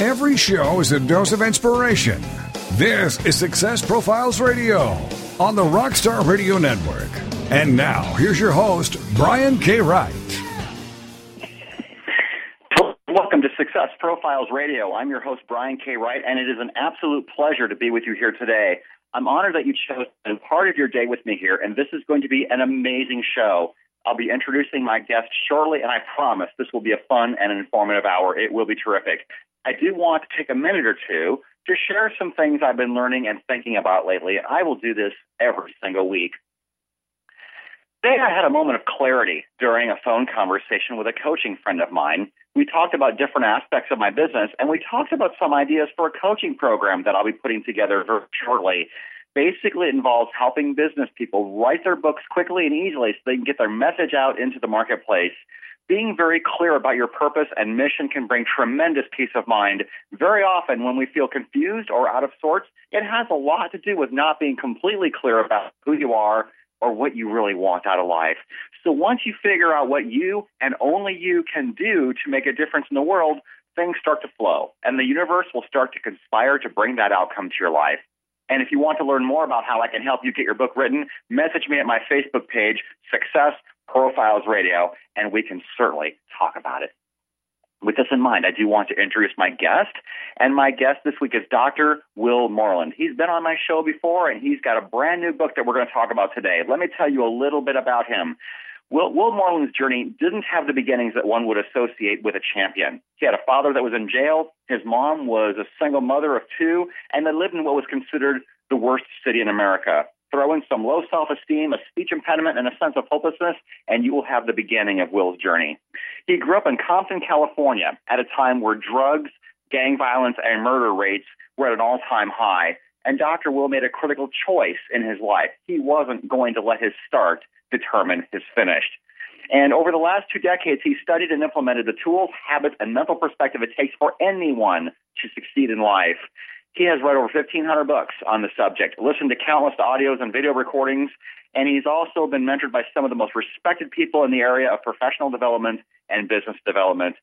Every show is a dose of inspiration. This is Success Profiles Radio on the Rockstar Radio Network. And now, here's your host, Brian K. Wright. Welcome to Success Profiles Radio. I'm your host, Brian K. Wright, and it is an absolute pleasure to be with you here today. I'm honored that you chose to part of your day with me here, and this is going to be an amazing show. I'll be introducing my guest shortly, and I promise this will be a fun and informative hour. It will be terrific. I do want to take a minute or two to share some things I've been learning and thinking about lately. I will do this every single week. Today, I had a moment of clarity during a phone conversation with a coaching friend of mine. We talked about different aspects of my business, and we talked about some ideas for a coaching program that I'll be putting together very shortly. Basically, involves helping business people write their books quickly and easily so they can get their message out into the marketplace being very clear about your purpose and mission can bring tremendous peace of mind. Very often, when we feel confused or out of sorts, it has a lot to do with not being completely clear about who you are or what you really want out of life. So once you figure out what you and only you can do to make a difference in the world, things start to flow and the universe will start to conspire to bring that outcome to your life. And if you want to learn more about how I can help you get your book written, message me at my Facebook page, Success Profiles Radio, and we can certainly talk about it. With this in mind, I do want to introduce my guest, and my guest this week is Dr. Will Moreland. He's been on my show before, and he's got a brand new book that we're going to talk about today. Let me tell you a little bit about him. Will, Will Moreland's journey didn't have the beginnings that one would associate with a champion. He had a father that was in jail. His mom was a single mother of two, and they lived in what was considered the worst city in America throw in some low self esteem, a speech impediment, and a sense of hopelessness, and you will have the beginning of Will's journey. He grew up in Compton, California, at a time where drugs, gang violence, and murder rates were at an all time high. And Dr. Will made a critical choice in his life. He wasn't going to let his start determine his finish. And over the last two decades, he studied and implemented the tools, habits, and mental perspective it takes for anyone to succeed in life. He has read over 1,500 books on the subject, listened to countless audios and video recordings, and he's also been mentored by some of the most respected people in the area of professional development and business development.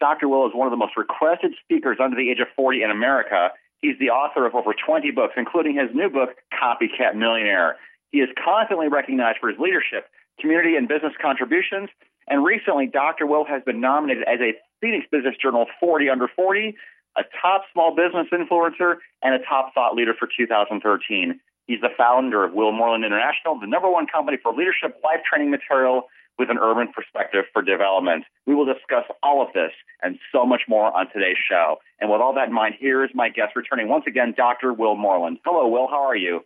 Dr. Will is one of the most requested speakers under the age of 40 in America. He's the author of over 20 books, including his new book, Copycat Millionaire. He is constantly recognized for his leadership, community, and business contributions. And recently, Dr. Will has been nominated as a Phoenix Business Journal 40 under 40 a top small business influencer, and a top thought leader for 2013. He's the founder of Will Moreland International, the number one company for leadership life training material with an urban perspective for development. We will discuss all of this and so much more on today's show. And with all that in mind, here is my guest returning once again, Dr. Will Moreland. Hello, Will. How are you?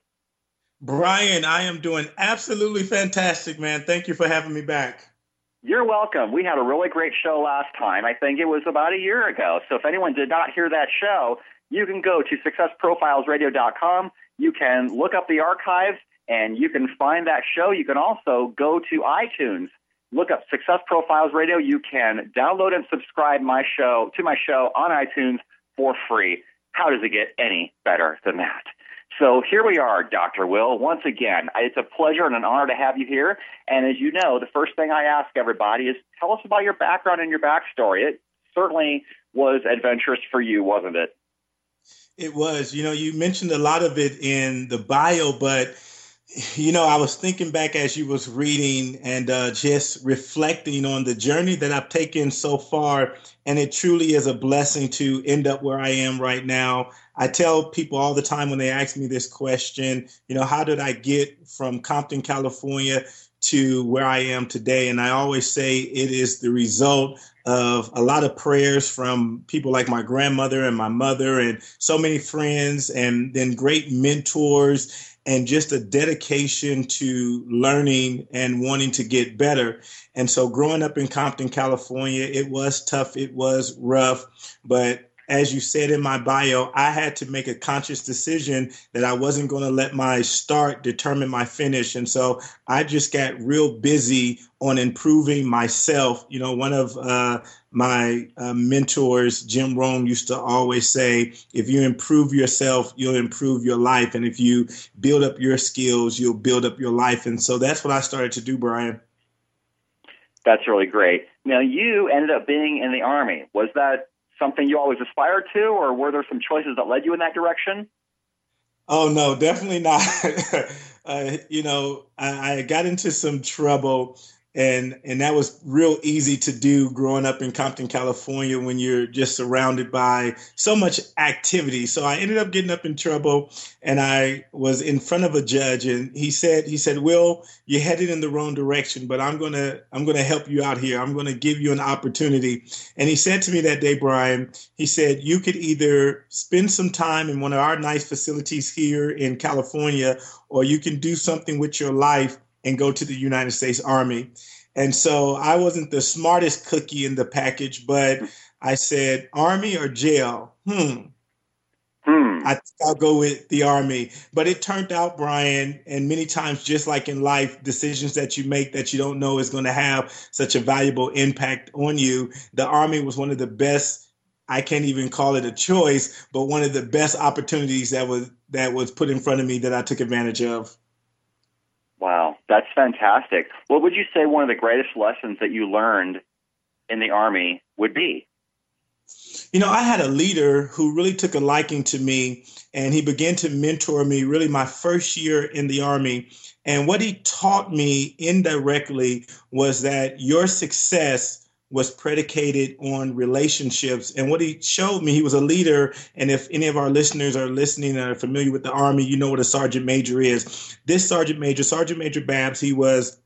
Brian, I am doing absolutely fantastic, man. Thank you for having me back. You're welcome. We had a really great show last time. I think it was about a year ago. So if anyone did not hear that show, you can go to successprofilesradio.com. You can look up the archives and you can find that show. You can also go to iTunes, look up Success Profiles Radio. You can download and subscribe my show to my show on iTunes for free. How does it get any better than that? So here we are, Dr. Will. Once again, it's a pleasure and an honor to have you here. And as you know, the first thing I ask everybody is tell us about your background and your backstory. It certainly was adventurous for you, wasn't it? It was. You know, you mentioned a lot of it in the bio, but you know, I was thinking back as you was reading and uh, just reflecting on the journey that I've taken so far, and it truly is a blessing to end up where I am right now. I tell people all the time when they ask me this question, you know, how did I get from Compton, California to where I am today? And I always say it is the result of a lot of prayers from people like my grandmother and my mother and so many friends and then great mentors and just a dedication to learning and wanting to get better. And so growing up in Compton, California, it was tough, it was rough, but as you said in my bio, I had to make a conscious decision that I wasn't going to let my start determine my finish. And so I just got real busy on improving myself. You know, one of uh, my uh, mentors, Jim Rohn, used to always say, if you improve yourself, you'll improve your life. And if you build up your skills, you'll build up your life. And so that's what I started to do, Brian. That's really great. Now, you ended up being in the Army. Was that something you always aspired to, or were there some choices that led you in that direction? Oh, no, definitely not. uh, you know, I, I got into some trouble and and that was real easy to do growing up in Compton, California, when you're just surrounded by so much activity. So I ended up getting up in trouble, and I was in front of a judge, and he said, he said, "Will, you're headed in the wrong direction, but I'm gonna I'm gonna help you out here. I'm gonna give you an opportunity." And he said to me that day, Brian, he said, "You could either spend some time in one of our nice facilities here in California, or you can do something with your life." And go to the United States Army. And so I wasn't the smartest cookie in the package, but I said, Army or jail? Hmm. Hmm. I think I'll go with the Army. But it turned out, Brian, and many times, just like in life, decisions that you make that you don't know is going to have such a valuable impact on you. The Army was one of the best. I can't even call it a choice, but one of the best opportunities that was that was put in front of me that I took advantage of. Fantastic. What would you say one of the greatest lessons that you learned in the Army would be? You know, I had a leader who really took a liking to me and he began to mentor me really my first year in the Army. And what he taught me indirectly was that your success was predicated on relationships. And what he showed me, he was a leader. And if any of our listeners are listening and are familiar with the Army, you know what a sergeant major is. This sergeant major, Sergeant Major Babs, he was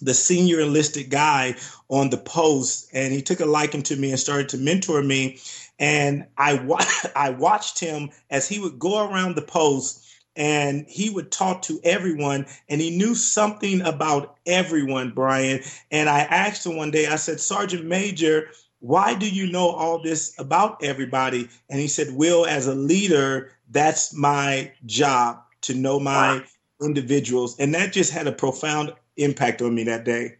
the senior enlisted guy on the post, and he took a liking to me and started to mentor me. And I, wa- I watched him as he would go around the post and he would talk to everyone and he knew something about everyone brian. And i asked him one day i said sergeant major why do you know all this about everybody? And he said will as a leader that's my job to know my wow. individuals. And that just had a profound impact on me that day.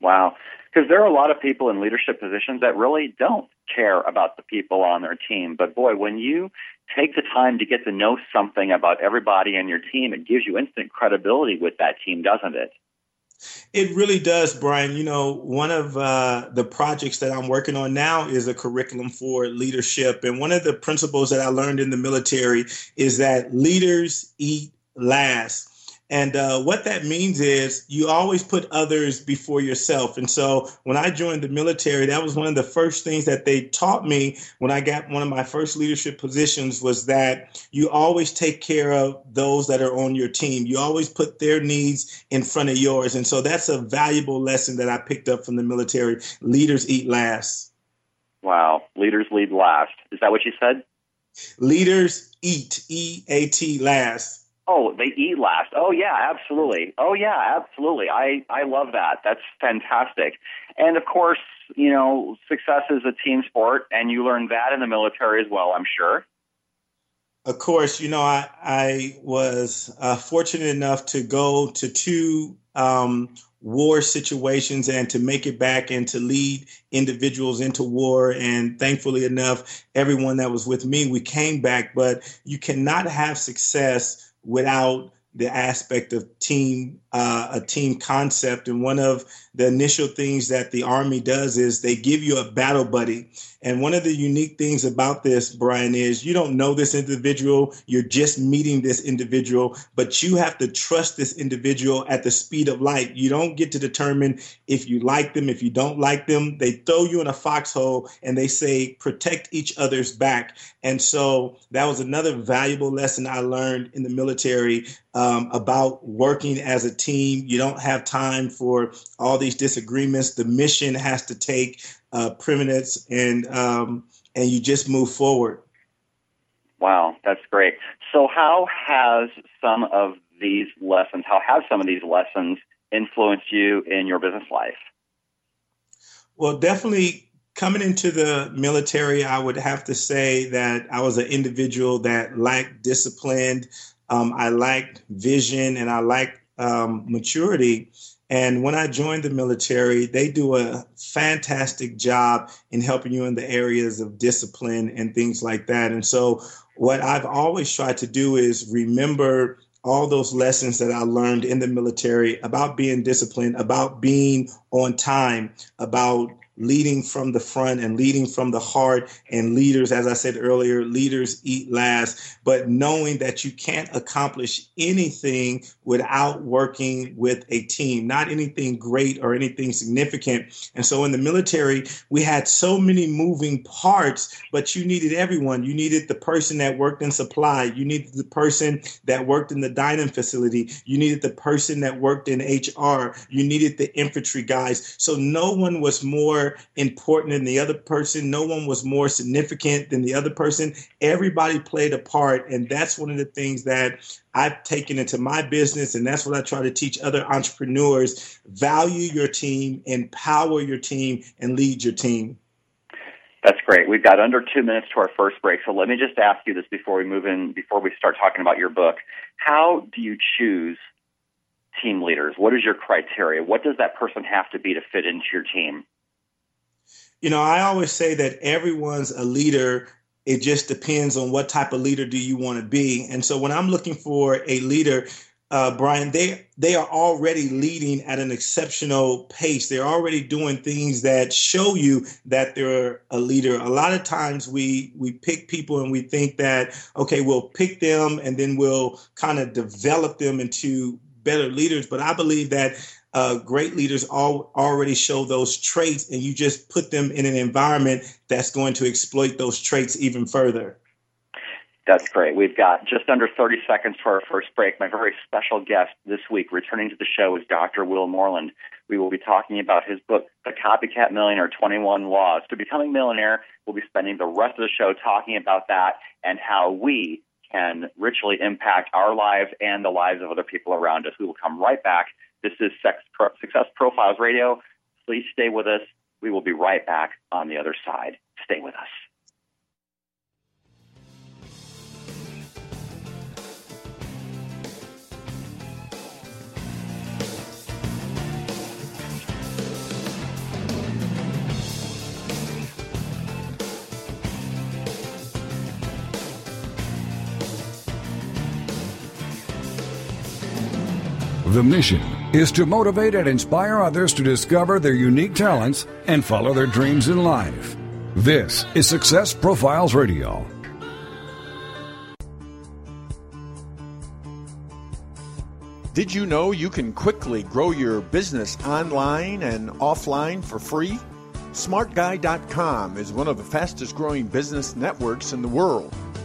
Wow. Because there are a lot of people in leadership positions that really don't care about the people on their team. But boy, when you take the time to get to know something about everybody on your team, it gives you instant credibility with that team, doesn't it? It really does, Brian. You know, one of uh, the projects that I'm working on now is a curriculum for leadership. And one of the principles that I learned in the military is that leaders eat last. And uh, what that means is you always put others before yourself. And so when I joined the military, that was one of the first things that they taught me when I got one of my first leadership positions was that you always take care of those that are on your team. You always put their needs in front of yours. And so that's a valuable lesson that I picked up from the military. Leaders eat last. Wow. Leaders lead last. Is that what you said? Leaders eat, E A T, last. Oh, they eat last. Oh yeah, absolutely. Oh yeah, absolutely. I I love that. That's fantastic. And of course, you know, success is a team sport, and you learn that in the military as well. I'm sure. Of course, you know, I I was uh, fortunate enough to go to two um, war situations and to make it back and to lead individuals into war. And thankfully enough, everyone that was with me, we came back. But you cannot have success without the aspect of team uh, a team concept. And one of the initial things that the army does is they give you a battle buddy. And one of the unique things about this brian is you don't know this individual. You're just meeting this individual but you have to trust this individual at the speed of light. You don't get to determine if you like them if you don't like them. They throw you in a foxhole and they say protect each other's back. And so that was another valuable lesson i learned in the military um, about working as a team. You don't have time for all these disagreements. The mission has to take uh, preeminence, and um, and you just move forward. Wow, that's great. So, how has some of these lessons, how have some of these lessons influenced you in your business life? Well, definitely coming into the military, I would have to say that I was an individual that lacked discipline. Um, I lacked vision and I lacked um, maturity. And when I joined the military, they do a fantastic job in helping you in the areas of discipline and things like that. And so, what I've always tried to do is remember all those lessons that I learned in the military about being disciplined, about being on time, about leading from the front and leading from the heart. And leaders, as I said earlier, leaders eat last. But knowing that you can't accomplish anything without working with a team, not anything great or anything significant. And so in the military, we had so many moving parts, but you needed everyone. You needed the person that worked in supply, you needed the person that worked in the dining facility, you needed the person that worked in HR, you needed the infantry guys. So no one was more important than the other person. No one was more significant than the other person. Everybody played a part. And that's one of the things that I've taken into my business. And that's what I try to teach other entrepreneurs value your team, empower your team, and lead your team. That's great. We've got under two minutes to our first break. So let me just ask you this before we move in, before we start talking about your book. How do you choose team leaders? What is your criteria? What does that person have to be to fit into your team? You know, I always say that everyone's a leader. It just depends on what type of leader do you want to be. And so when I'm looking for a leader, uh, Brian, they they are already leading at an exceptional pace. They're already doing things that show you that they're a leader. A lot of times we we pick people and we think that okay, we'll pick them and then we'll kind of develop them into better leaders. But I believe that uh, great leaders all, already show those traits, and you just put them in an environment that's going to exploit those traits even further. That's great. We've got just under 30 seconds for our first break. My very special guest this week, returning to the show, is Dr. Will Moreland. We will be talking about his book, The Copycat Millionaire 21 Laws to Becoming Millionaire. We'll be spending the rest of the show talking about that and how we can richly impact our lives and the lives of other people around us. We will come right back this is Sex Success Profiles Radio. Please stay with us. We will be right back on the other side. Stay with us. The mission is to motivate and inspire others to discover their unique talents and follow their dreams in life. This is Success Profiles Radio. Did you know you can quickly grow your business online and offline for free? SmartGuy.com is one of the fastest growing business networks in the world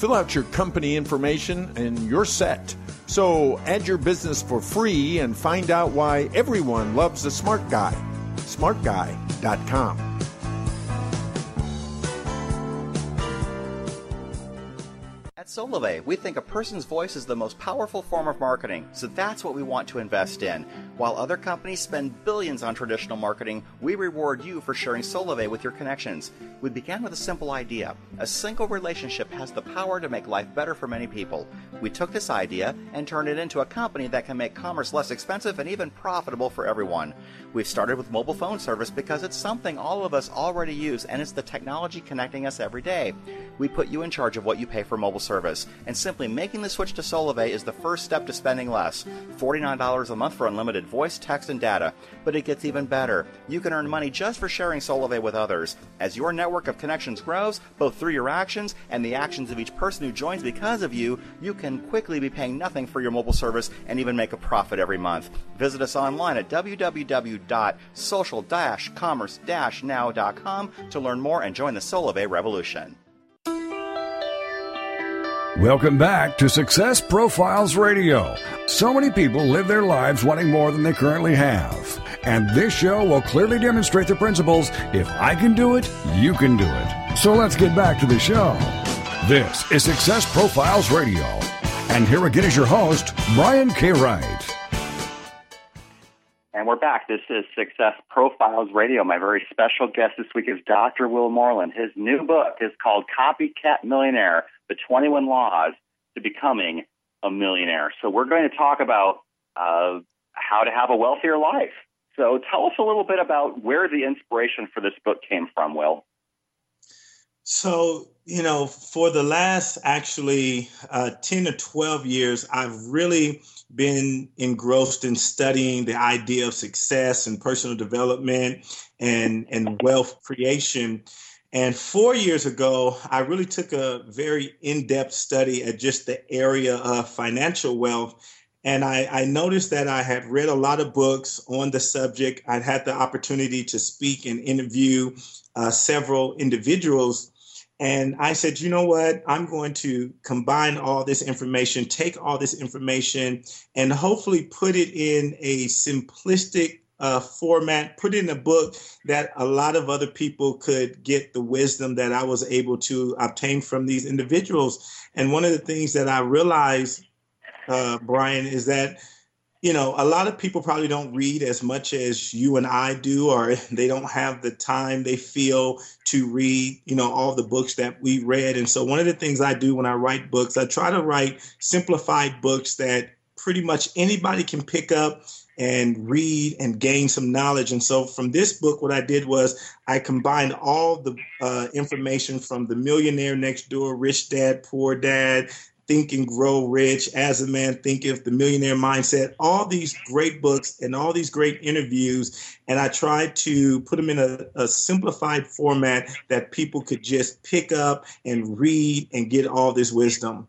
Fill out your company information and you're set. So add your business for free and find out why everyone loves the smart guy. smartguy.com. Solavei, we think a person's voice is the most powerful form of marketing, so that's what we want to invest in. While other companies spend billions on traditional marketing, we reward you for sharing Solavei with your connections. We began with a simple idea. A single relationship has the power to make life better for many people. We took this idea and turned it into a company that can make commerce less expensive and even profitable for everyone. We've started with mobile phone service because it's something all of us already use and it's the technology connecting us every day. We put you in charge of what you pay for mobile service service, and simply making the switch to Solavei is the first step to spending less. $49 a month for unlimited voice, text, and data. But it gets even better. You can earn money just for sharing Solavei with others. As your network of connections grows, both through your actions and the actions of each person who joins because of you, you can quickly be paying nothing for your mobile service and even make a profit every month. Visit us online at www.social-commerce-now.com to learn more and join the Solavei revolution. Welcome back to Success Profiles Radio. So many people live their lives wanting more than they currently have. And this show will clearly demonstrate the principles if I can do it, you can do it. So let's get back to the show. This is Success Profiles Radio. And here again is your host, Brian K. Wright. And we're back. This is Success Profiles Radio. My very special guest this week is Dr. Will Moreland. His new book is called Copycat Millionaire the 21 laws to becoming a millionaire. So we're going to talk about uh, how to have a wealthier life. So tell us a little bit about where the inspiration for this book came from, Will. So, you know, for the last actually uh, 10 or 12 years, I've really been engrossed in studying the idea of success and personal development and, and wealth creation. And four years ago, I really took a very in depth study at just the area of financial wealth. And I, I, noticed that I had read a lot of books on the subject. I'd had the opportunity to speak and interview uh, several individuals. And I said, you know what? I'm going to combine all this information, take all this information, and hopefully put it in a simplistic uh, format, put in a book that a lot of other people could get the wisdom that I was able to obtain from these individuals. And one of the things that I realized, uh, Brian, is that you know, a lot of people probably don't read as much as you and I do, or they don't have the time they feel to read, you know, all the books that we read. And so, one of the things I do when I write books, I try to write simplified books that pretty much anybody can pick up and read and gain some knowledge. And so from this book, what I did was I combined all the uh, information from The Millionaire Next Door, Rich Dad, Poor Dad, Think and Grow Rich, As a Man Thinketh, The Millionaire Mindset, all these great books and all these great interviews. And I tried to put them in a, a simplified format that people could just pick up and read and get all this wisdom.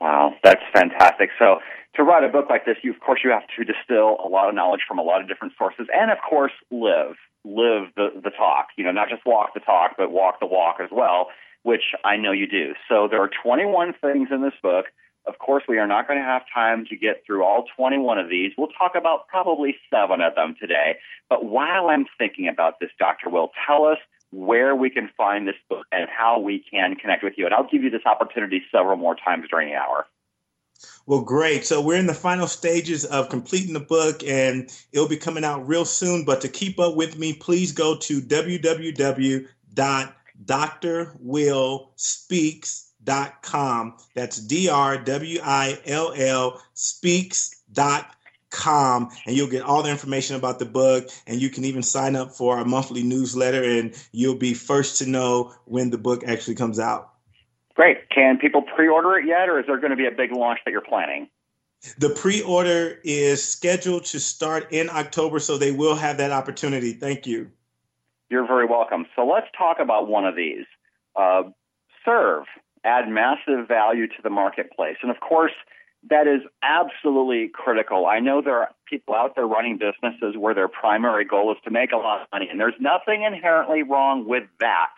Wow, that's fantastic. So to write a book like this, you of course you have to distill a lot of knowledge from a lot of different sources, and of course live live the the talk. You know, not just walk the talk, but walk the walk as well, which I know you do. So there are 21 things in this book. Of course, we are not going to have time to get through all 21 of these. We'll talk about probably seven of them today. But while I'm thinking about this, Dr. Will, tell us where we can find this book and how we can connect with you. And I'll give you this opportunity several more times during the hour. Well, great. So we're in the final stages of completing the book and it'll be coming out real soon. But to keep up with me, please go to www.drwillspeaks.com. That's D R W I L L speaks.com. And you'll get all the information about the book. And you can even sign up for our monthly newsletter and you'll be first to know when the book actually comes out. Great. Can people pre-order it yet, or is there going to be a big launch that you're planning? The pre-order is scheduled to start in October, so they will have that opportunity. Thank you. You're very welcome. So let's talk about one of these. Uh, serve, add massive value to the marketplace, and of course, that is absolutely critical. I know there are people out there running businesses where their primary goal is to make a lot of money, and there's nothing inherently wrong with that.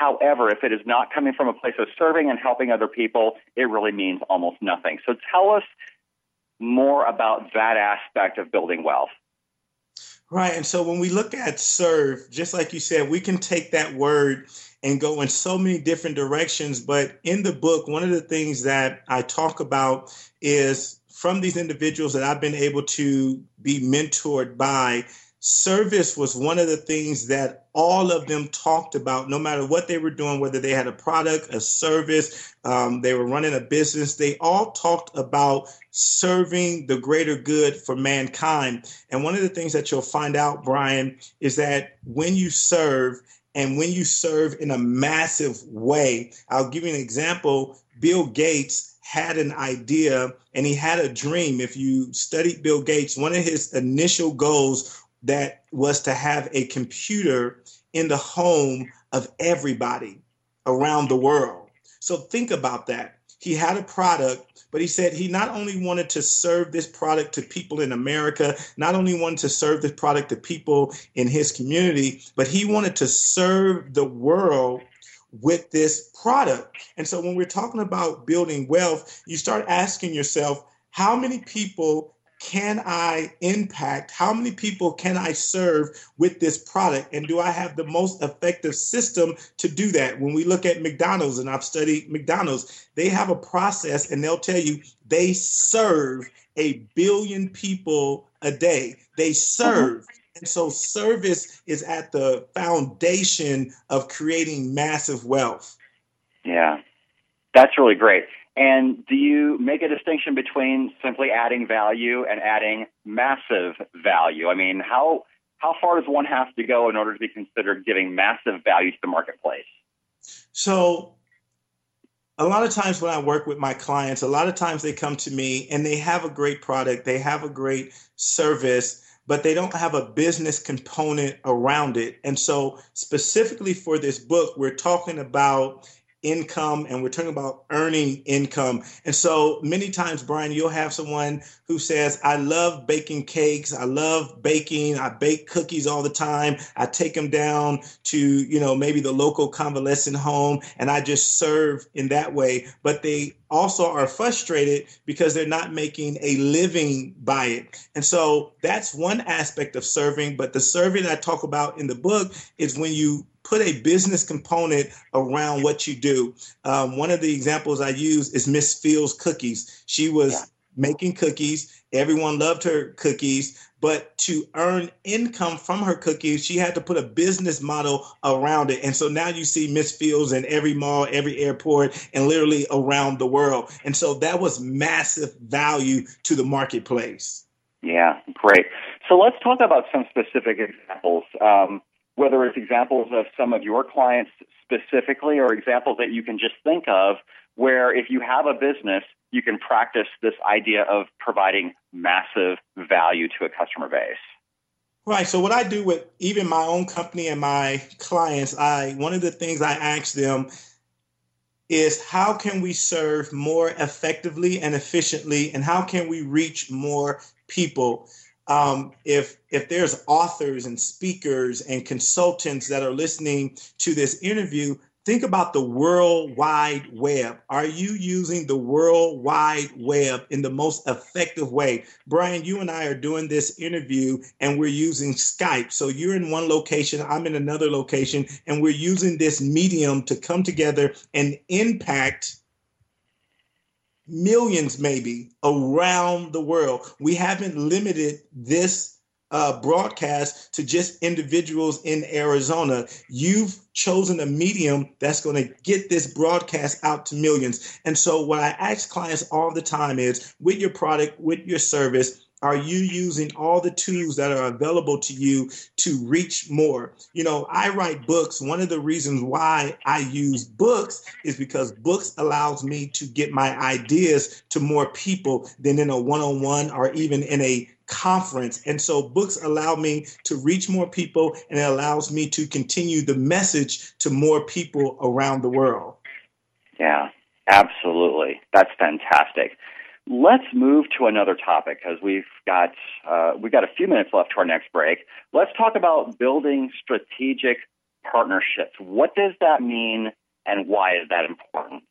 However, if it is not coming from a place of serving and helping other people, it really means almost nothing. So tell us more about that aspect of building wealth. Right. And so when we look at serve, just like you said, we can take that word and go in so many different directions. But in the book, one of the things that I talk about is from these individuals that I've been able to be mentored by service was one of the things that all of them talked about no matter what they were doing whether they had a product a service um, they were running a business they all talked about serving the greater good for mankind and one of the things that you'll find out brian is that when you serve And when you serve in a massive way, I'll give you an example. Bill Gates had an idea and he had a dream. If you studied Bill Gates, one of his initial goals that was to have a computer in the home of everybody around the world. So think about that. He had a product, but he said he not only wanted to serve this product to people in America, not only wanted to serve this product to people in his community, but he wanted to serve the world with this product. And so when we're talking about building wealth, you start asking yourself, how many people can I impact? How many people can I serve with this product? And do I have the most effective system to do that? When we look at McDonald's, and I've studied McDonald's, they have a process and they'll tell you they serve a billion people a day. They serve. Mm-hmm. And so service is at the foundation of creating massive wealth. Yeah, that's really great. And do you make a distinction between simply adding value and adding massive value? I mean, how how far does one have to go in order to be considered giving massive value to the marketplace? So a lot of times when I work with my clients, a lot of times they come to me and they have a great product, they have a great service, but they don't have a business component around it. And so, specifically for this book, we're talking about income and we're talking about earning income. And so many times, Brian, you'll have someone who says, I love baking cakes. I love baking. I bake cookies all the time. I take them down to, you know, maybe the local convalescent home and I just serve in that way. But they also are frustrated because they're not making a living by it. And so that's one aspect of serving. But the serving I talk about in the book is when you put a business component around what you do. Um, one of the examples I use is Miss Fields Cookies. She was yeah. making cookies. Everyone loved her cookies, but to earn income from her cookies, she had to put a business model around it. And so now you see Miss Fields in every mall, every airport, and literally around the world. And so that was massive value to the marketplace. Yeah, great. So let's talk about some specific examples. Um, whether it's examples of some of your clients specifically or examples that you can just think of where if you have a business, you can practice this idea of providing massive value to a customer base. Right. So what I do with even my own company and my clients, I one of the things I ask them is how can we serve more effectively and efficiently and how can we reach more people? Um, if if there's authors and speakers and consultants that are listening to this interview, think about the World Wide Web. Are you using the World Wide Web in the most effective way? Brian, you and I are doing this interview and we're using Skype. So you're in one location, I'm in another location, and we're using this medium to come together and impact millions maybe around the world. We haven't limited this uh, broadcast to just individuals in Arizona. You've chosen a medium that's going to get this broadcast out to millions. And so, what I ask clients all the time is with your product, with your service, are you using all the tools that are available to you to reach more? You know, I write books. One of the reasons why I use books is because books allows me to get my ideas to more people than in a one-on-one or even in a conference. And so books allow me to reach more people and it allows me to continue the message to more people around the world. Yeah, absolutely. That's fantastic. Let's move to another topic because we've got uh, we've got a few minutes left to our next break. Let's talk about building strategic partnerships. What does that mean, and why is that important?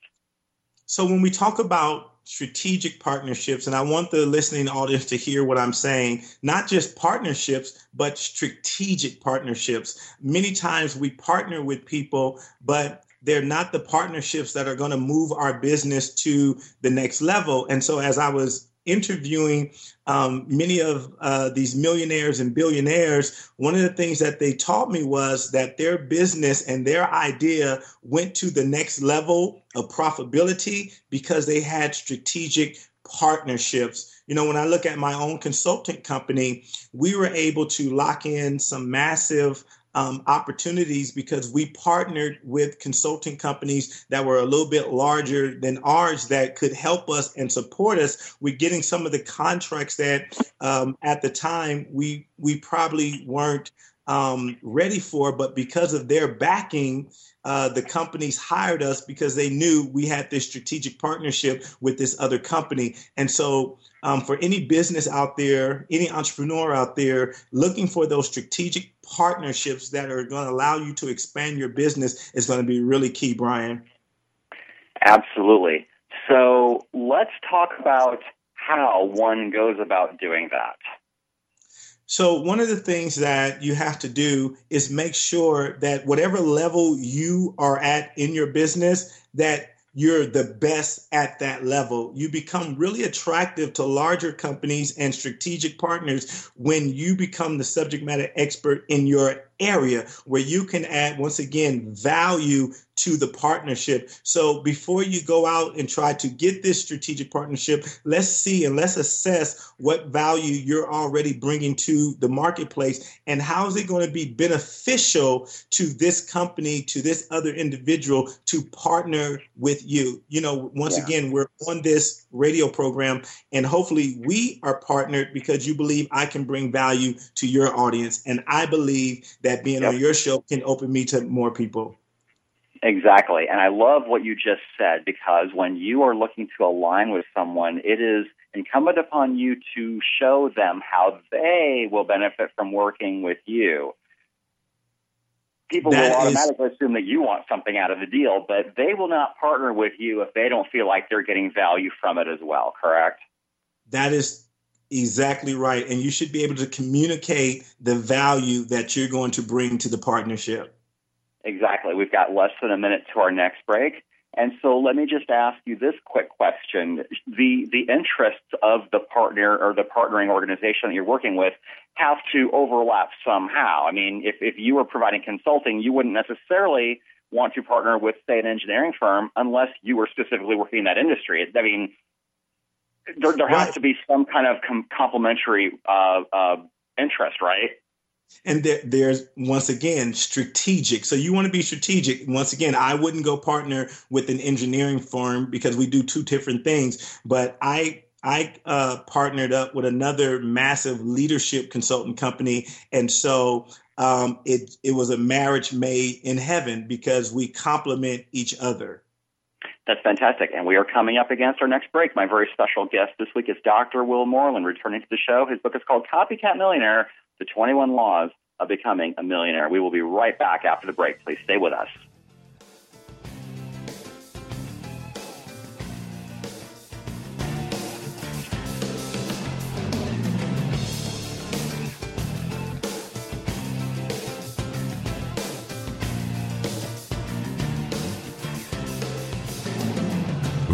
So when we talk about strategic partnerships, and I want the listening audience to hear what I'm saying, not just partnerships, but strategic partnerships. Many times we partner with people, but they're not the partnerships that are going to move our business to the next level. And so, as I was interviewing um, many of uh, these millionaires and billionaires, one of the things that they taught me was that their business and their idea went to the next level of profitability because they had strategic partnerships. You know, when I look at my own consultant company, we were able to lock in some massive um, opportunities because we partnered with consulting companies that were a little bit larger than ours that could help us and support us with getting some of the contracts that um, at the time we we probably weren't um, ready for, but because of their backing. Uh, the companies hired us because they knew we had this strategic partnership with this other company. And so um, for any business out there, any entrepreneur out there looking for those strategic partnerships that are going to allow you to expand your business is going to be really key, Brian. Absolutely. So let's talk about how one goes about doing that. So, one of the things that you have to do is make sure that whatever level you are at in your business, that you're the best at that level. You become really attractive to larger companies and strategic partners when you become the subject matter expert in your area where you can add, once again, value to the partnership. So before you go out and try to get this strategic partnership, let's see and let's assess what value you're already bringing to the marketplace and how is it going to be beneficial to this company, to this other individual to partner with you. You know, once yeah. again, we're on this radio program and hopefully we are partnered because you believe I can bring value to your audience. And I believe that being yep. on your show can open me to more people. Exactly. And I love what you just said because when you are looking to align with someone, it is incumbent upon you to show them how they will benefit from working with you. People that will automatically is, assume that you want something out of the deal, but they will not partner with you if they don't feel like they're getting value from it as well, correct? That is exactly right. And you should be able to communicate the value that you're going to bring to the partnership. Exactly. We've got less than a minute to our next break. And so let me just ask you this quick question. The, the interests of the partner or the partnering organization that you're working with have to overlap somehow. I mean, if, if you were providing consulting, you wouldn't necessarily want to partner with, say, an engineering firm unless you were specifically working in that industry. I mean, there, there has to be some kind of com- complementary uh, uh, interest, right? And there, there's once again strategic. So you want to be strategic. Once again, I wouldn't go partner with an engineering firm because we do two different things. But I I uh, partnered up with another massive leadership consultant company, and so um, it it was a marriage made in heaven because we complement each other. That's fantastic. And we are coming up against our next break. My very special guest this week is Dr. Will Moreland, returning to the show. His book is called Copycat Millionaire the 21 Laws of Becoming a Millionaire. We will be right back after the break. Please stay with us.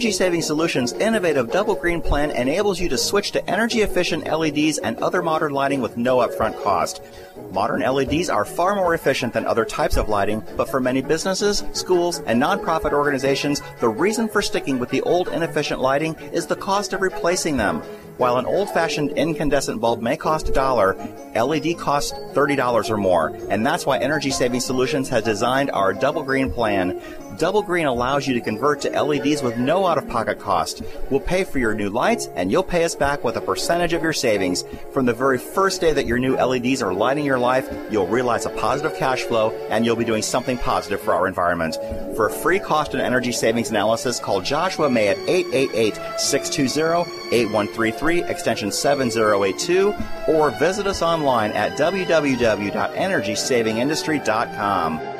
Energy Saving Solutions' innovative double green plan enables you to switch to energy efficient LEDs and other modern lighting with no upfront cost. Modern LEDs are far more efficient than other types of lighting, but for many businesses, schools, and nonprofit organizations, the reason for sticking with the old inefficient lighting is the cost of replacing them. While an old-fashioned incandescent bulb may cost a dollar, LED costs $30 or more, and that's why Energy Saving Solutions has designed our Double Green plan. Double Green allows you to convert to LEDs with no out-of-pocket cost. We'll pay for your new lights, and you'll pay us back with a percentage of your savings. From the very first day that your new LEDs are lighting your life, you'll realize a positive cash flow, and you'll be doing something positive for our environment. For a free cost and energy savings analysis, call Joshua May at 888-620-8133 extension 7082, or visit us online at www.energysavingindustry.com.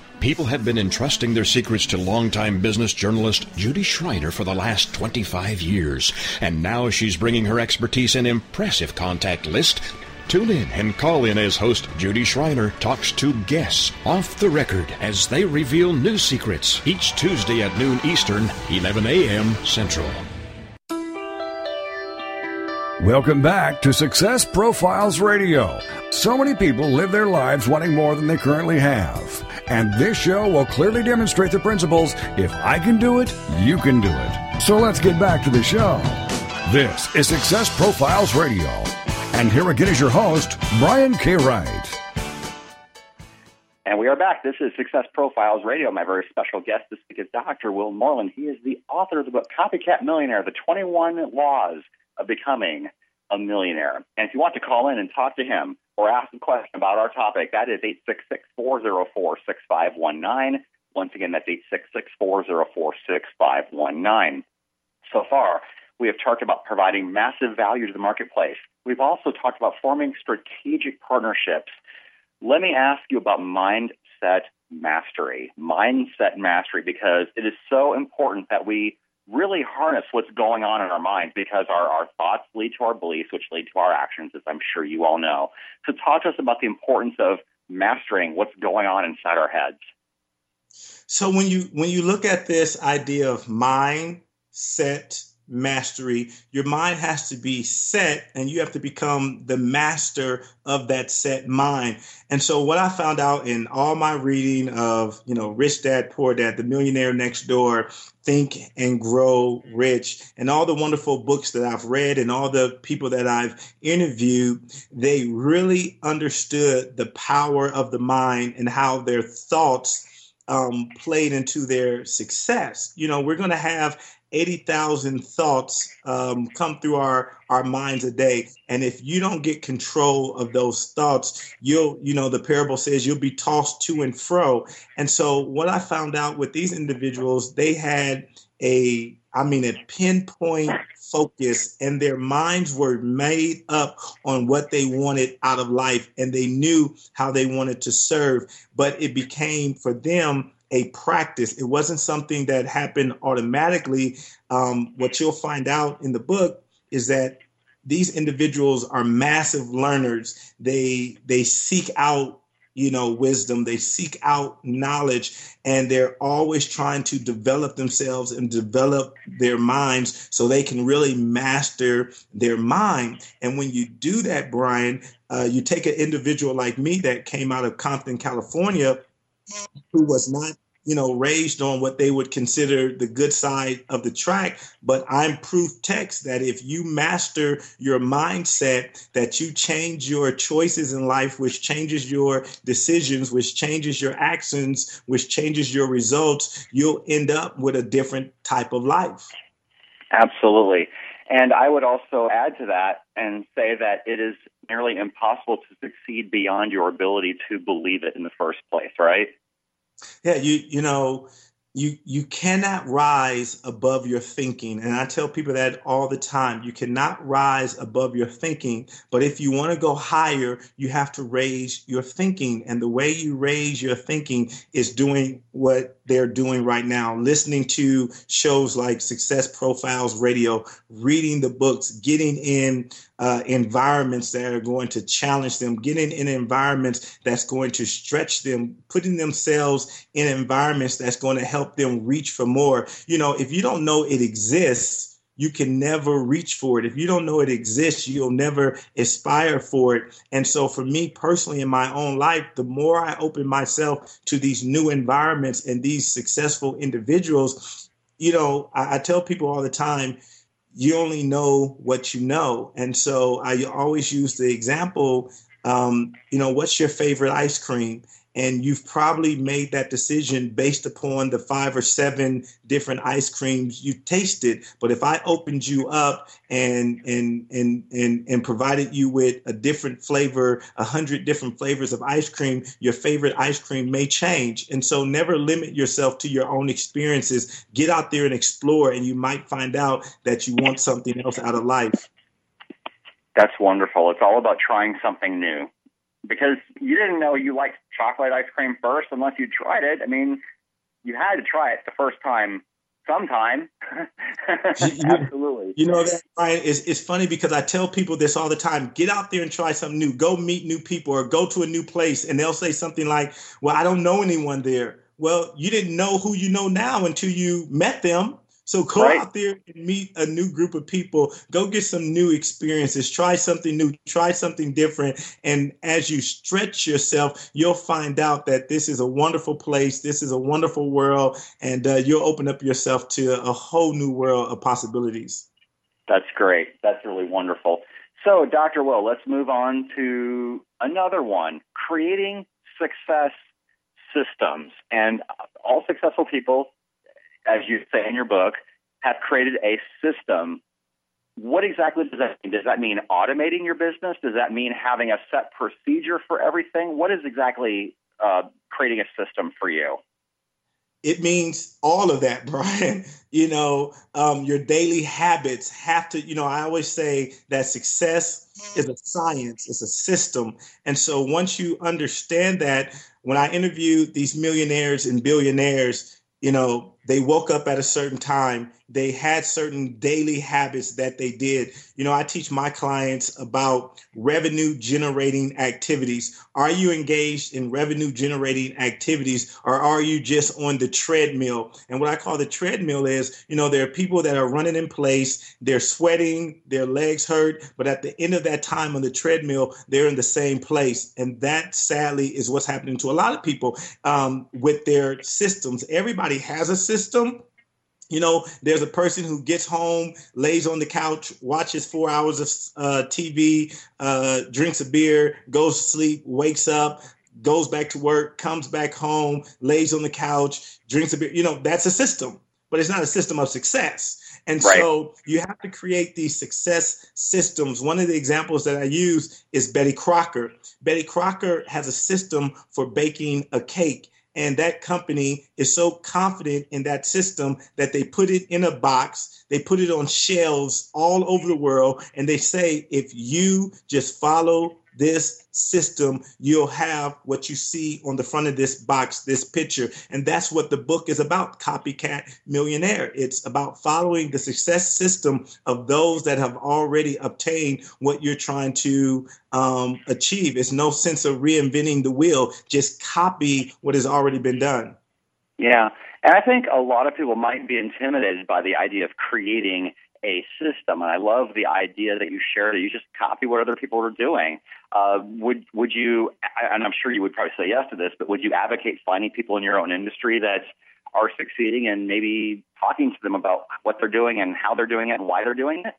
People have been entrusting their secrets to longtime business journalist Judy Schreiner for the last 25 years, and now she's bringing her expertise and impressive contact list Tune in and call in as host Judy Schreiner talks to guests off the record as they reveal new secrets each Tuesday at noon Eastern, 11 a.m. Central. Welcome back to Success Profiles Radio. So many people live their lives wanting more than they currently have. And this show will clearly demonstrate the principles if I can do it, you can do it. So let's get back to the show. This is Success Profiles Radio. And here again is your host, Brian K. Wright. And we are back. This is Success Profiles Radio. My very special guest this week is Dr. Will Moreland. He is the author of the book Copycat Millionaire The 21 Laws of Becoming a Millionaire. And if you want to call in and talk to him or ask a question about our topic, that is 866 404 6519. Once again, that's 866 404 6519. So far, we have talked about providing massive value to the marketplace. We've also talked about forming strategic partnerships. Let me ask you about mindset mastery. Mindset mastery, because it is so important that we really harness what's going on in our minds because our, our thoughts lead to our beliefs, which lead to our actions, as I'm sure you all know. So, talk to us about the importance of mastering what's going on inside our heads. So, when you when you look at this idea of mindset mastery. Your mind has to be set and you have to become the master of that set mind. And so what I found out in all my reading of, you know, Rich Dad Poor Dad, The Millionaire Next Door, Think and Grow Rich, and all the wonderful books that I've read and all the people that I've interviewed, they really understood the power of the mind and how their thoughts um, played into their success. You know, we're going to have 80,000 thoughts um, come through our, our minds a day. And if you don't get control of those thoughts, you'll, you know, the parable says you'll be tossed to and fro. And so what I found out with these individuals, they had a, I mean, a pinpoint focus and their minds were made up on what they wanted out of life and they knew how they wanted to serve. But it became for them a practice. It wasn't something that happened automatically. Um, what you'll find out in the book is that these individuals are massive learners. They they seek out you know wisdom they seek out knowledge and they're always trying to develop themselves and develop their minds so they can really master their mind and when you do that brian uh, you take an individual like me that came out of compton california who was not you know, raised on what they would consider the good side of the track. But I'm proof text that if you master your mindset, that you change your choices in life, which changes your decisions, which changes your actions, which changes your results, you'll end up with a different type of life. Absolutely. And I would also add to that and say that it is nearly impossible to succeed beyond your ability to believe it in the first place, right? Yeah, you you know, you you cannot rise above your thinking. And i tell people that all the time. You cannot rise above your thinking but if you want to go higher you have to raise your thinking. And the way you raise your thinking is doing what they're doing right now. Listening to shows like success profiles radio reading the books getting in uh, environments that are going to challenge them, getting in environments that's going to stretch them, putting themselves in environments that's going to help them reach for more. You know, if you don't know it exists, you can never reach for it. If you don't know it exists, you'll never aspire for it. And so, for me personally, in my own life, the more I open myself to these new environments and these successful individuals, you know, I, I tell people all the time, you only know what you know. And so I always use the example, um, you know, what's your favorite ice cream? And you've probably made that decision based upon the five or seven different ice creams you tasted. But if i opened you up and and and and, and provided you with a different flavor a hundred different flavors of ice cream your favorite ice cream may change. And so never limit yourself to your own experiences. Get out there and explore and you might find out that you want something else out of life. That's wonderful. It's all about trying something new because you didn't know you liked chocolate ice cream first unless you tried it. I mean, you had to try it the first time sometime. Absolutely. You know that Brian is it's funny because I tell people this all the time. Get out there and try something new. Go meet new people or go to a new place and they'll say something like, Well, I don't know anyone there. Well, you didn't know who you know now until you met them. So go right. out there and meet a new group of people. Go get some new experiences. Try something new. Try something different. And as you stretch yourself, you'll find out that this is a wonderful place. This is a wonderful world, and uh, you'll open up yourself to a whole new world of possibilities. That's great. That's really wonderful. So, Dr. Will, let's move on to another one creating success systems. And all successful people as you say in your book, have created a system. What exactly does that mean? Does that mean automating your business? Does that mean having a set procedure for everything? What is exactly uh, creating a system for you? It means all of that, Brian. You know, um, your daily habits have to, you know, I always say that success is a science, it's a system. And so once you understand that, when I interview these millionaires and billionaires, you know, they woke up at a certain time. They had certain daily habits that they did. You know i teach my clients about revenue generating activities. Are you engaged in revenue generating activities or are you just on the treadmill? And what i call the treadmill is you know there are people that are running in place they're sweating their legs hurt but at the end of that time on the treadmill they're in the same place. And that sadly is what's happening to a lot of people um, with their systems. Everybody has a system. System you know, there's a person who gets home, lays on the couch, watches four hours of uh, TV, uh, drinks a beer, goes to sleep, wakes up, goes back to work, comes back home, lays on the couch, drinks a beer. You know, that's a system, but it's not a system of success. And right. so you have to create these success systems. One of the examples that I use is Betty Crocker. Betty Crocker has a system for baking a cake and that company is so confident in that system that they put it in a box, they put it on shelves all over the world, and they say, if you just follow this system, you'll have what you see on the front of this box, this picture. And that's what the book is about Copycat Millionaire. It's about following the success system of those that have already obtained what you're trying to um, achieve. It's no sense of reinventing the wheel, just copy what has already been done. Yeah. And I think a lot of people might be intimidated by the idea of creating a system. And I love the idea that you shared that you just copy what other people are doing. Uh, would would you? And I'm sure you would probably say yes to this, but would you advocate finding people in your own industry that are succeeding and maybe talking to them about what they're doing and how they're doing it and why they're doing it?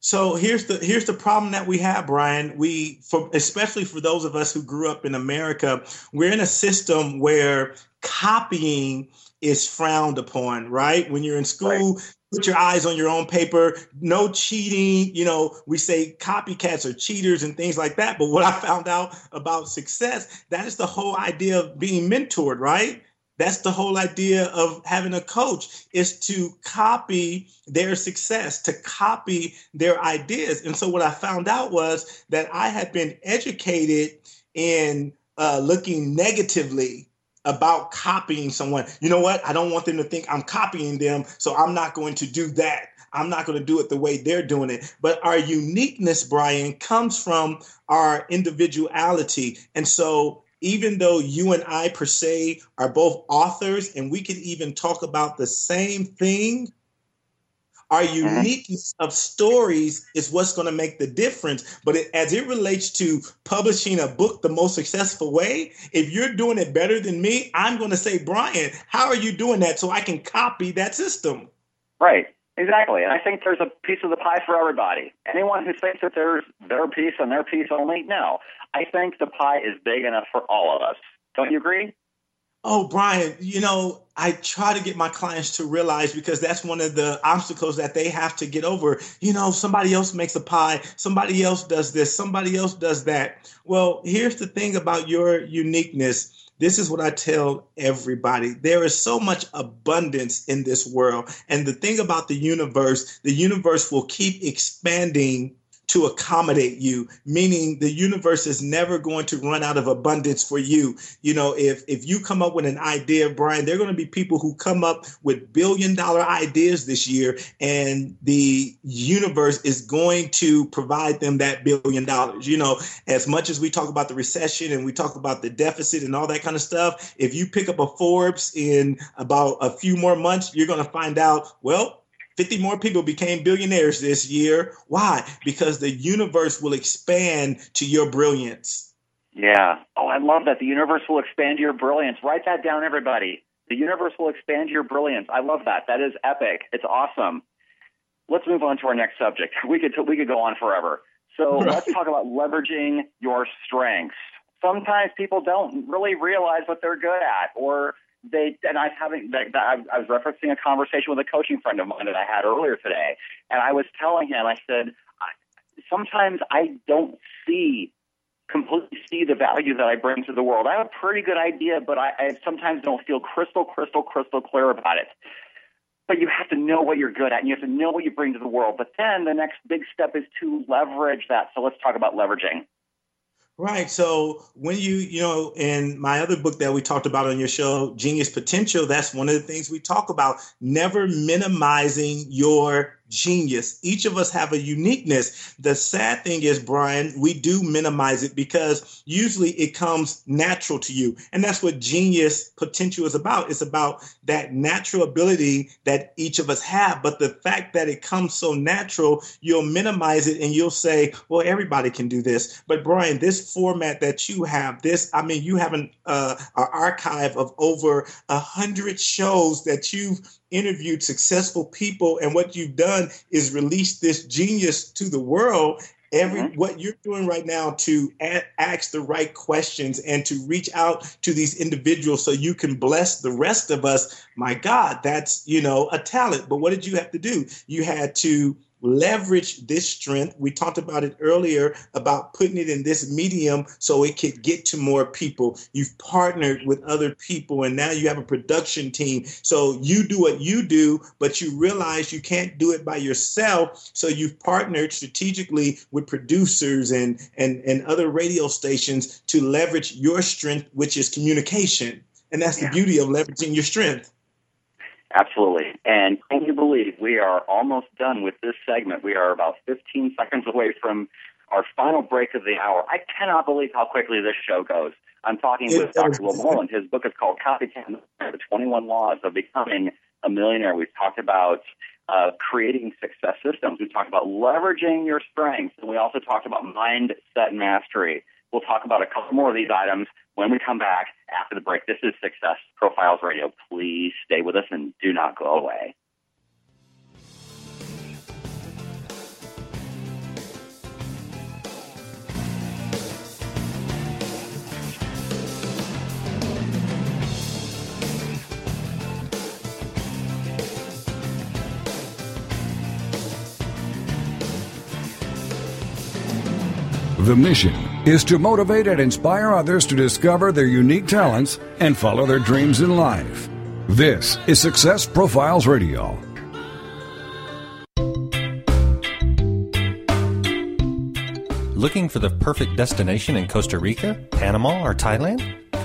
So here's the here's the problem that we have, Brian. We for especially for those of us who grew up in America, we're in a system where copying is frowned upon, right? When you're in school, right put your eyes on your own paper, no cheating. You know, we say copycats are cheaters and things like that. But what I found out about success, that is the whole idea of being mentored, right? That's the whole idea of having a coach is to copy their success, to copy their ideas. And so what I found out was that I had been educated in uh, looking negatively about copying someone. You know what? I don't want them to think I'm copying them, so I'm not going to do that. I'm not going to do it the way they're doing it. But our uniqueness, Brian, comes from our individuality. And so even though you and I, per se, are both authors and we can even talk about the same thing, our uniqueness of stories is what's going to make the difference. But it, as it relates to publishing a book the most successful way, if you're doing it better than me, I'm going to say, Brian, how are you doing that so I can copy that system? Right. Exactly. And I think there's a piece of the pie for everybody. Anyone who thinks that there's their piece and their piece only, no. I think the pie is big enough for all of us. Don't you agree? Oh, Brian, you know, I try to get my clients to realize because that's one of the obstacles that they have to get over. You know, somebody else makes a pie, somebody else does this, somebody else does that. Well, here's the thing about your uniqueness. This is what I tell everybody. There is so much abundance in this world. And the thing about the universe, the universe will keep expanding to accommodate you, meaning the universe is never going to run out of abundance for you. You know, if if you come up with an idea, Brian, there are going to be people who come up with billion dollar ideas this year, and the universe is going to provide them that billion dollars. You know, as much as we talk about the recession and we talk about the deficit and all that kind of stuff, if you pick up a Forbes in about a few more months, you're going to find out, well, 50 more people became billionaires this year. Why? Because the universe will expand to your brilliance. Yeah. Oh, I love that. The universe will expand your brilliance. Write that down, everybody. The universe will expand your brilliance. I love that. That is epic. It's awesome. Let's move on to our next subject. We could we could go on forever. So right. let's talk about leveraging your strengths. Sometimes people don't really realize what they're good at, or they and I was having I was referencing a conversation with a coaching friend of mine that I had earlier today, and I was telling him I said sometimes I don't see completely see the value that I bring to the world. I have a pretty good idea, but I, I sometimes don't feel crystal, crystal, crystal clear about it. But you have to know what you're good at, and you have to know what you bring to the world. But then the next big step is to leverage that. So let's talk about leveraging. Right. So when you, you know, in my other book that we talked about on your show, Genius Potential, that's one of the things we talk about, never minimizing your genius. Each of us have a uniqueness. The sad thing is, Brian, we do minimize it because usually it comes natural to you. And that's what genius potential is about. It's about that natural ability that each of us have. But the fact that it comes so natural, you'll minimize it and you'll say, well, everybody can do this. But Brian, this format that you have, this, I mean, you have an, uh, an archive of over a hundred shows that you've interviewed successful people and what you've done is release this genius to the world. Every mm-hmm. what you're doing right now to ask the right questions and to reach out to these individuals so you can bless the rest of us my god that's you know a talent. But what did you have to do? You had to leverage this strength. We talked about it earlier about putting it in this medium so it could get to more people. You've partnered with other people and now you have a production team. So you do what you do, but you realize you can't do it by yourself. So you've partnered strategically with producers and, and, and other radio stations to leverage your strength, which is communication. And that's yeah. the beauty of leveraging your strength. Absolutely. And believe we are almost done with this segment? We are about 15 seconds away from our final break of the hour. I cannot believe how quickly this show goes. I'm talking with Dr. Will His book is called Copycat The 21 Laws of Becoming a Millionaire. We've talked about uh, creating success systems. We talked about leveraging your strengths. And we also talked about mindset mastery. We'll talk about a couple more of these items when we come back after the break. This is Success Profiles Radio. Please stay with us and do not go away. The mission is to motivate and inspire others to discover their unique talents and follow their dreams in life. This is Success Profiles Radio. Looking for the perfect destination in Costa Rica, Panama, or Thailand?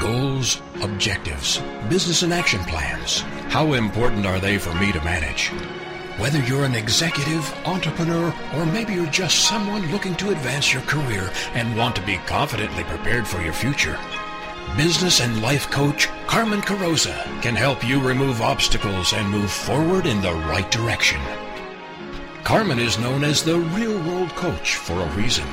Goals, objectives, business and action plans. How important are they for me to manage? Whether you're an executive, entrepreneur, or maybe you're just someone looking to advance your career and want to be confidently prepared for your future, business and life coach Carmen Carosa can help you remove obstacles and move forward in the right direction. Carmen is known as the real world coach for a reason.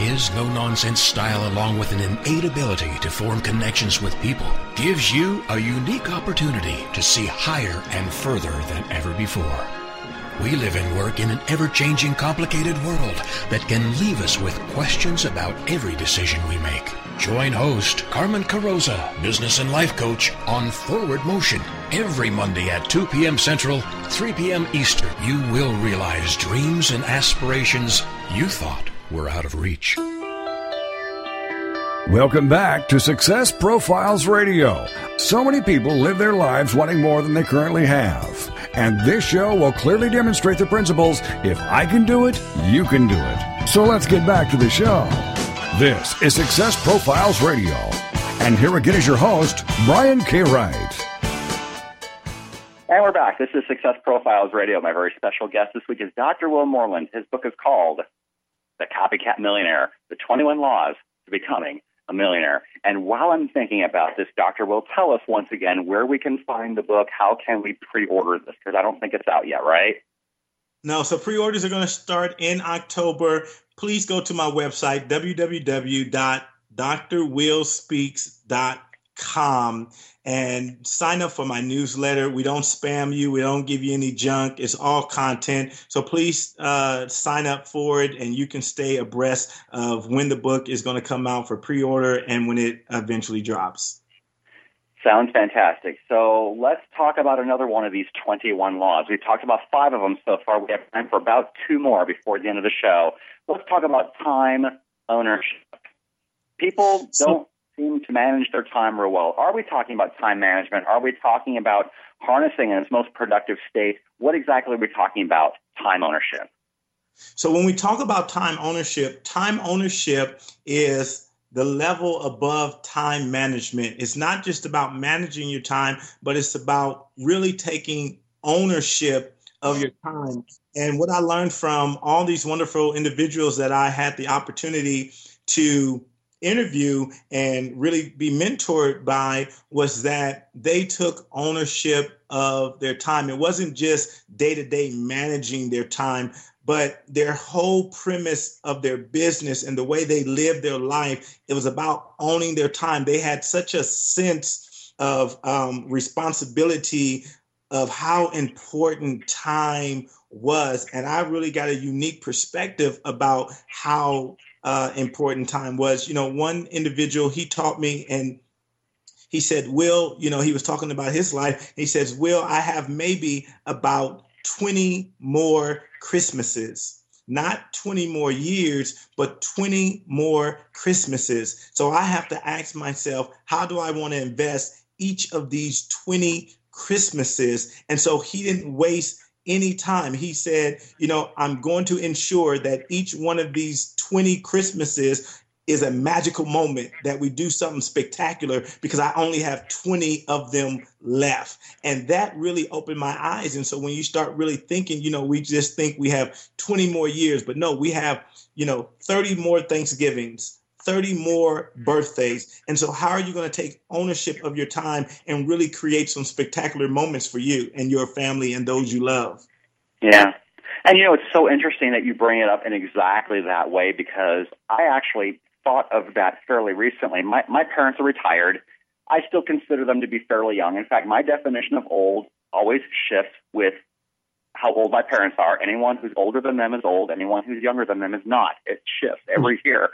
His no nonsense style, along with an innate ability to form connections with people, gives you a unique opportunity to see higher and further than ever before. We live and work in an ever changing, complicated world that can leave us with questions about every decision we make. Join host Carmen Carroza, business and life coach, on Forward Motion every Monday at 2 p.m. Central, 3 p.m. Eastern. You will realize dreams and aspirations you thought were out of reach. Welcome back to Success Profiles Radio. So many people live their lives wanting more than they currently have. And this show will clearly demonstrate the principles if I can do it, you can do it. So let's get back to the show. This is Success Profiles Radio. And here again is your host, Brian K. Wright. And we're back. This is Success Profiles Radio. My very special guest this week is Dr. Will Moreland. His book is called The Copycat Millionaire The 21 Laws to Becoming a millionaire. And while I'm thinking about this, Doctor will tell us once again where we can find the book. How can we pre-order this? Because I don't think it's out yet, right? No, so pre-orders are going to start in October. Please go to my website www.drwillspeaks.com and sign up for my newsletter. We don't spam you. We don't give you any junk. It's all content. So please uh, sign up for it, and you can stay abreast of when the book is going to come out for pre-order and when it eventually drops. Sounds fantastic. So let's talk about another one of these 21 laws. We've talked about five of them so far. We have time for about two more before the end of the show. Let's talk about time ownership. People don't seem to manage their time real well. Are we talking about time management? Are we talking about harnessing in its most productive state? What exactly are we talking about time ownership? So, when we talk about time ownership, time ownership is the level above time management. It's not just about managing your time, but it's about really taking ownership of your time. And what I learned from all these wonderful individuals that I had the opportunity to interview and really be mentored by was that they took ownership of their time. It wasn't just day to day managing their time, but their whole premise of their business and the way they lived their life, it was about owning their time. They had such a sense of um, responsibility of how important time was. And I really got a unique perspective about how uh, important time was. You know, one individual he taught me and he said, Will, you know, he was talking about his life. He says, Will, I have maybe about 20 more Christmases. Not 20 more years, but 20 more Christmases. So I have to ask myself, how do I want to invest each of these 20 Christmases? And so he didn't waste anytime. He said, you know, I'm going to ensure that each one of these 20 Christmases is a magical moment that we do something spectacular because I only have 20 of them left. And that really opened my eyes. And so when you start really thinking, you know, we just think we have 20 more years, but no, we have, you know, 30 more Thanksgivings, 30 more birthdays. And so, how are you going to take ownership of your time and really create some spectacular moments for you and your family and those you love? Yeah. And you know, it's so interesting that you bring it up in exactly that way because I actually thought of that fairly recently. My, my parents are retired. I still consider them to be fairly young. In fact, my definition of old always shifts with how old my parents are. Anyone who's older than them is old. Anyone who's younger than them is not. It shifts every year.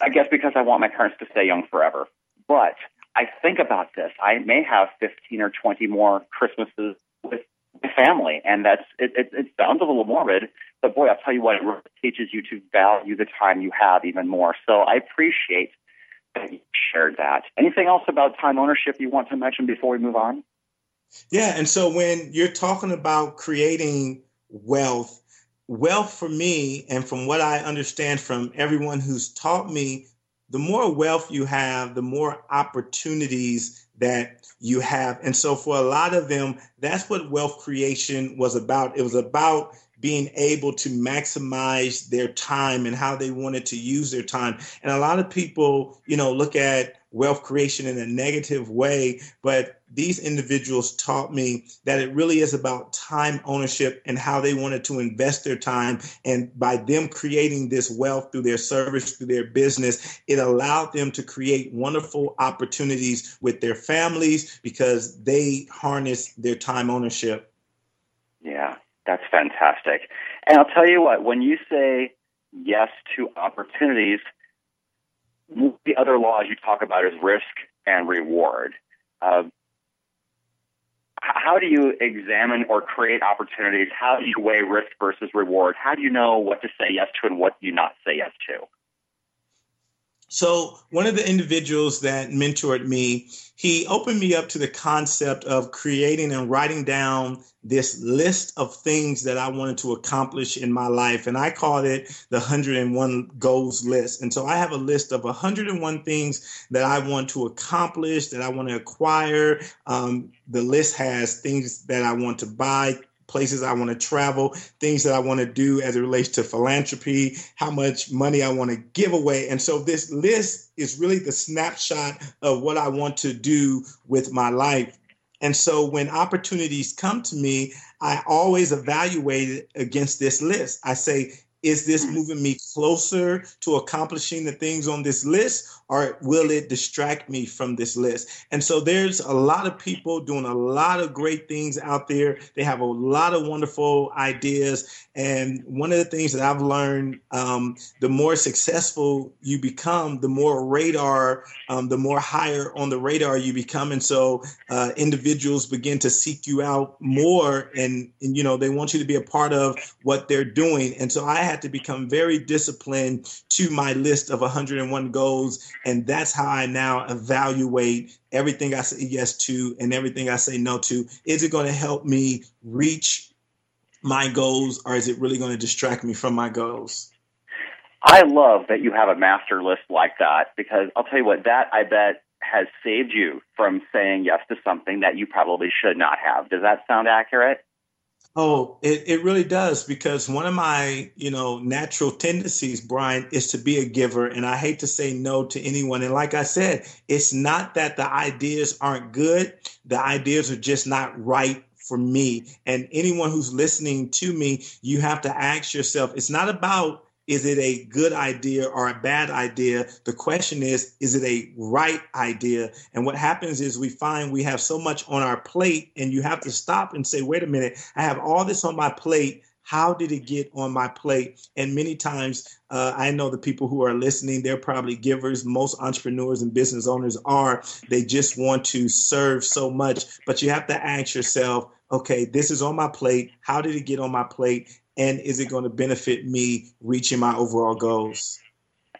I guess because I want my parents to stay young forever. But I think about this. I may have 15 or 20 more Christmases with my family, and that's it, it, it sounds a little morbid, but boy, I'll tell you what, it really teaches you to value the time you have even more. So I appreciate that you shared that. Anything else about time ownership you want to mention before we move on? Yeah, and so when you're talking about creating wealth, wealth for me, and from what I understand from everyone who's taught me, the more wealth you have, the more opportunities that you have. And so for a lot of them, that's what wealth creation was about. It was about being able to maximize their time and how they wanted to use their time. And a lot of people, you know, look at wealth creation in a negative way, but these individuals taught me that it really is about time ownership and how they wanted to invest their time. And by them creating this wealth through their service, through their business, it allowed them to create wonderful opportunities with their families because they harness their time ownership. Yeah. That's fantastic. And I'll tell you what, when you say yes to opportunities, the other laws you talk about is risk and reward. Uh, how do you examine or create opportunities? How do you weigh risk versus reward? How do you know what to say yes to and what you not say yes to? So, one of the individuals that mentored me, he opened me up to the concept of creating and writing down this list of things that I wanted to accomplish in my life. And I called it the 101 goals list. And so I have a list of 101 things that I want to accomplish, that I want to acquire. Um, the list has things that I want to buy, places I want to travel, things that I want to do as it relates to philanthropy, how much money I want to give away. And so this list is really the snapshot of what I want to do with my life. And so when opportunities come to me, I always evaluate it against this list. I say, is this mm. moving me closer to accomplishing the things on this list or will it distract me from this list? And so there's a lot of people doing a lot of great things out there. They have a lot of wonderful ideas. And one of the things that I've learned um, the more successful you become, the more radar, um, the more higher on the radar you become. And so uh, individuals begin to seek you out more and, and, you know, they want you to be a part of what they're doing. And so I had to become very disciplined to my list of 101 goals and that's how I now evaluate everything I say yes to and everything I say no to. Is it going to help me reach my goals or is it really going to distract me from my goals? I love that you have a master list like that because I'll tell you what, that I bet has saved you from saying yes to something that you probably should not have. Does that sound accurate? Oh, it, it really does because one of my, you know, natural tendencies, Brian, is to be a giver. And I hate to say no to anyone. And like I said, it's not that the ideas aren't good. The ideas are just not right for me. And anyone who's listening to me, you have to ask yourself, it's not about is it a good idea or a bad idea? The question is, is it a right idea? And what happens is we find we have so much on our plate, and you have to stop and say, wait a minute, I have all this on my plate. How did it get on my plate? And many times, uh, I know the people who are listening, they're probably givers. Most entrepreneurs and business owners are. They just want to serve so much. But you have to ask yourself, okay, this is on my plate. How did it get on my plate? And is it going to benefit me reaching my overall goals?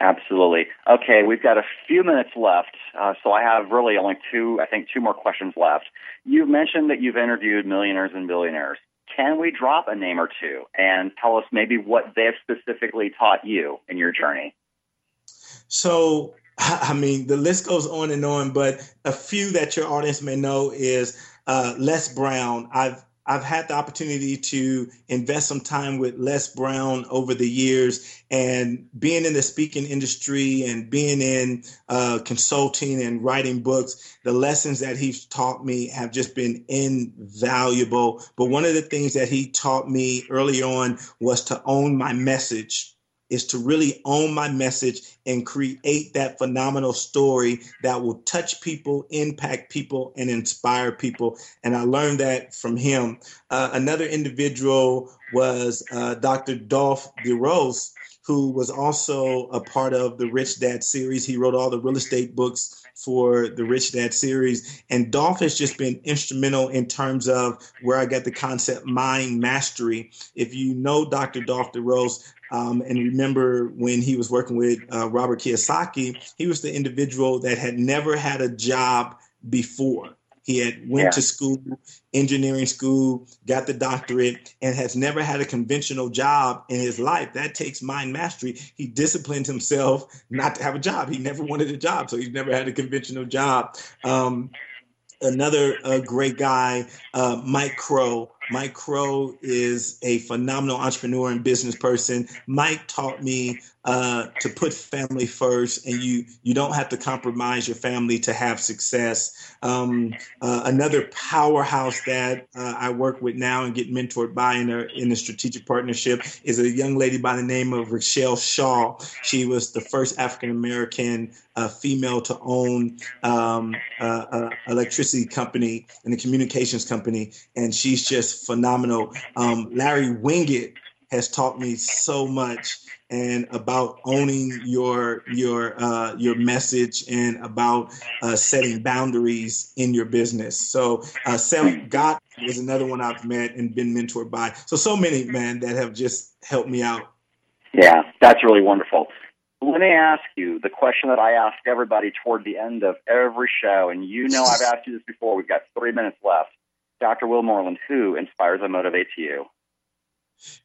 Absolutely. Okay, we've got a few minutes left, uh, so I have really only two, I think, two more questions left. You mentioned that you've interviewed millionaires and billionaires. Can we drop a name or two and tell us maybe what they've specifically taught you in your journey? So, I mean, the list goes on and on, but a few that your audience may know is uh, Les Brown. I've I've had the opportunity to invest some time with Les Brown over the years, and being in the speaking industry and being in uh, consulting and writing books, the lessons that he's taught me have just been invaluable. But one of the things that he taught me early on was to own my message is to really own my message and create that phenomenal story that will touch people, impact people, and inspire people. And I learned that from him. Uh, another individual was uh, Dr. Dolph de Roos, who was also a part of the Rich Dad series. He wrote all the real estate books for the Rich Dad series. And Dolph has just been instrumental in terms of where I got the concept mind mastery. If you know Dr. Dolph de Roos, um, and remember when he was working with uh, Robert Kiyosaki, he was the individual that had never had a job before. He had went yeah. to school, engineering school, got the doctorate, and has never had a conventional job in his life. That takes mind mastery. He disciplined himself not to have a job. He never wanted a job, so he's never had a conventional job. Um, another uh, great guy, uh, Mike Crow. Mike Crow is a phenomenal entrepreneur and business person. Mike taught me uh, to put family first, and you you don't have to compromise your family to have success. Um, uh, another powerhouse that uh, I work with now and get mentored by in a in a strategic partnership is a young lady by the name of Rachelle Shaw. She was the first African American uh, female to own um, uh, electricity company and a communications company, and she's just just phenomenal. Um, Larry Winget has taught me so much and about owning your your uh, your message and about uh, setting boundaries in your business. So uh, Godin is another one I've met and been mentored by. So so many man that have just helped me out. Yeah, that's really wonderful. Let me ask you the question that I ask everybody toward the end of every show, and you know I've asked you this before. We've got three minutes left. Dr. Will Moreland, who inspires and motivates you?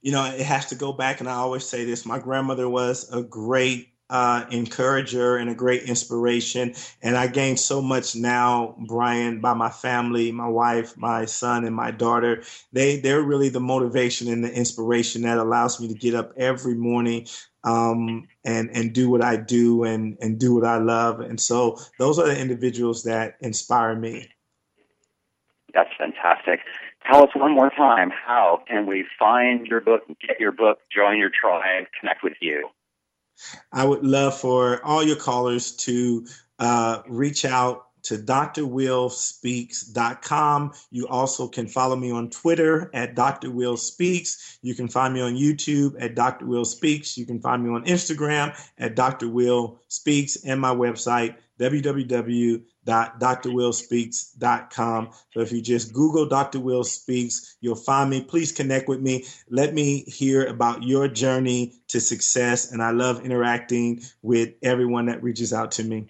you know, it has to go back, and I always say this my grandmother was a great uh, encourager and a great inspiration. And I gained so much now, Brian, by my family, my wife, my son, and my daughter. They they're really the motivation and the inspiration that allows me to get up every morning um, and and do what I do and and do what I love. And so those are the individuals that inspire me. That's fantastic. Tell us one more time how can we find your book, get your book, join your tribe, connect with you? I would love for all your callers to uh, reach out to drwillspeaks.com. You also can follow me on Twitter at Dr. Will Speaks. You can find me on YouTube at Dr. Will Speaks. You can find me on Instagram at Dr. Will Speaks and my website, www.drwillspeaks.com. So if you just Google Dr. Will Speaks, you'll find me. Please connect with me. Let me hear about your journey to success. And I love interacting with everyone that reaches out to me.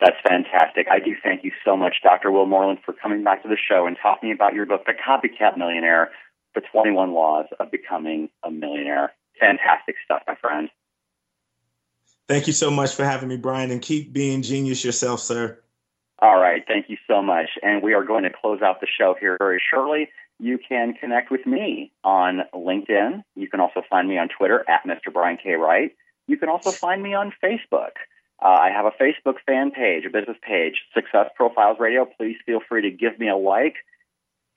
That's fantastic. I do thank you so much, Dr. Will Moreland, for coming back to the show and talking about your book, The Copycat Millionaire The 21 Laws of Becoming a Millionaire. Fantastic stuff, my friend. Thank you so much for having me, Brian, and keep being genius yourself, sir. All right. Thank you so much. And we are going to close out the show here very shortly. You can connect with me on LinkedIn. You can also find me on Twitter at Mr. Brian K. Wright. You can also find me on Facebook. Uh, I have a Facebook fan page, a business page, Success Profiles Radio. Please feel free to give me a like,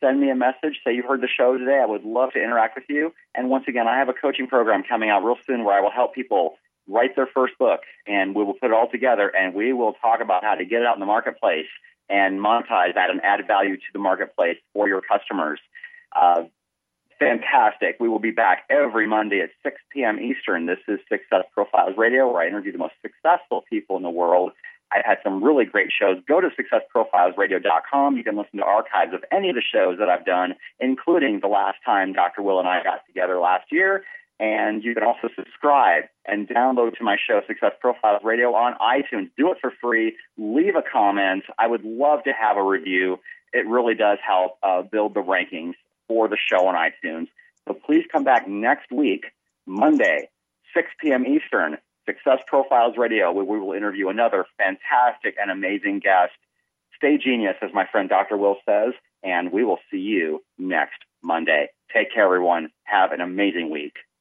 send me a message, say you heard the show today. I would love to interact with you. And once again, I have a coaching program coming out real soon where I will help people write their first book, and we will put it all together, and we will talk about how to get it out in the marketplace and monetize that and add value to the marketplace for your customers. Uh, fantastic. We will be back every Monday at 6 p.m. Eastern. This is Success Profiles Radio, where I interview the most successful people in the world. I've had some really great shows. Go to successprofilesradio.com. You can listen to archives of any of the shows that I've done, including the last time Dr. Will and I got together last year, and you can also subscribe and download to my show, Success Profiles Radio, on iTunes. Do it for free. Leave a comment. I would love to have a review. It really does help uh, build the rankings for the show on iTunes. So please come back next week, Monday, 6 p.m. Eastern, Success Profiles Radio, where we will interview another fantastic and amazing guest. Stay genius, as my friend Dr. Will says, and we will see you next Monday. Take care, everyone. Have an amazing week.